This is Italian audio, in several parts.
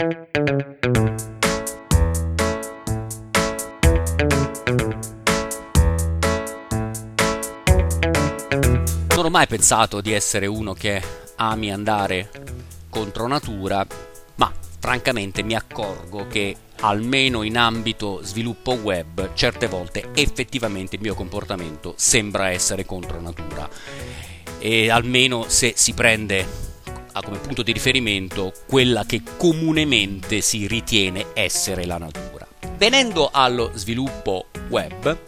Non ho mai pensato di essere uno che ami andare contro natura, ma francamente mi accorgo che almeno in ambito sviluppo web certe volte effettivamente il mio comportamento sembra essere contro natura. E almeno se si prende come punto di riferimento quella che comunemente si ritiene essere la natura. Venendo allo sviluppo web,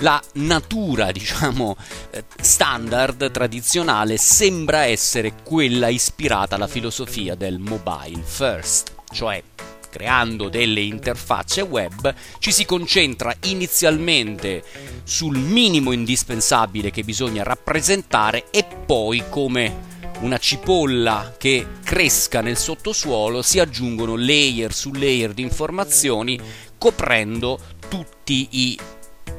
la natura, diciamo, eh, standard, tradizionale, sembra essere quella ispirata alla filosofia del mobile first, cioè creando delle interfacce web, ci si concentra inizialmente sul minimo indispensabile che bisogna rappresentare e poi come una cipolla che cresca nel sottosuolo si aggiungono layer su layer di informazioni coprendo tutti i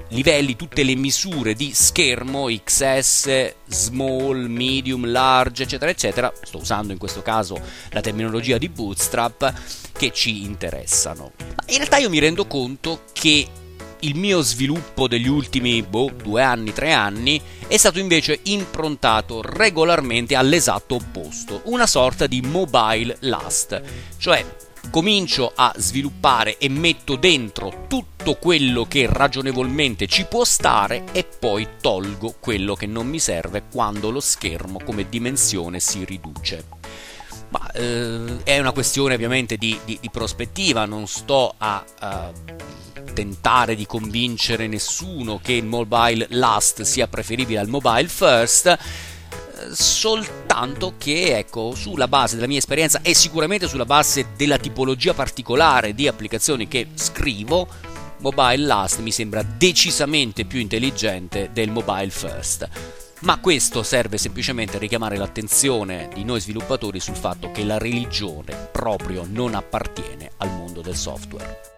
livelli, tutte le misure di schermo XS, small, medium, large, eccetera, eccetera. Sto usando in questo caso la terminologia di Bootstrap che ci interessano. Ma in realtà io mi rendo conto che il mio sviluppo degli ultimi boh, due anni, tre anni è stato invece improntato regolarmente all'esatto opposto, una sorta di mobile last, cioè comincio a sviluppare e metto dentro tutto quello che ragionevolmente ci può stare e poi tolgo quello che non mi serve quando lo schermo come dimensione si riduce. Ma, eh, è una questione ovviamente di, di, di prospettiva, non sto a, a tentare di convincere nessuno che il mobile last sia preferibile al mobile first soltanto che ecco sulla base della mia esperienza e sicuramente sulla base della tipologia particolare di applicazioni che scrivo mobile last mi sembra decisamente più intelligente del mobile first. Ma questo serve semplicemente a richiamare l'attenzione di noi sviluppatori sul fatto che la religione proprio non appartiene al mondo del software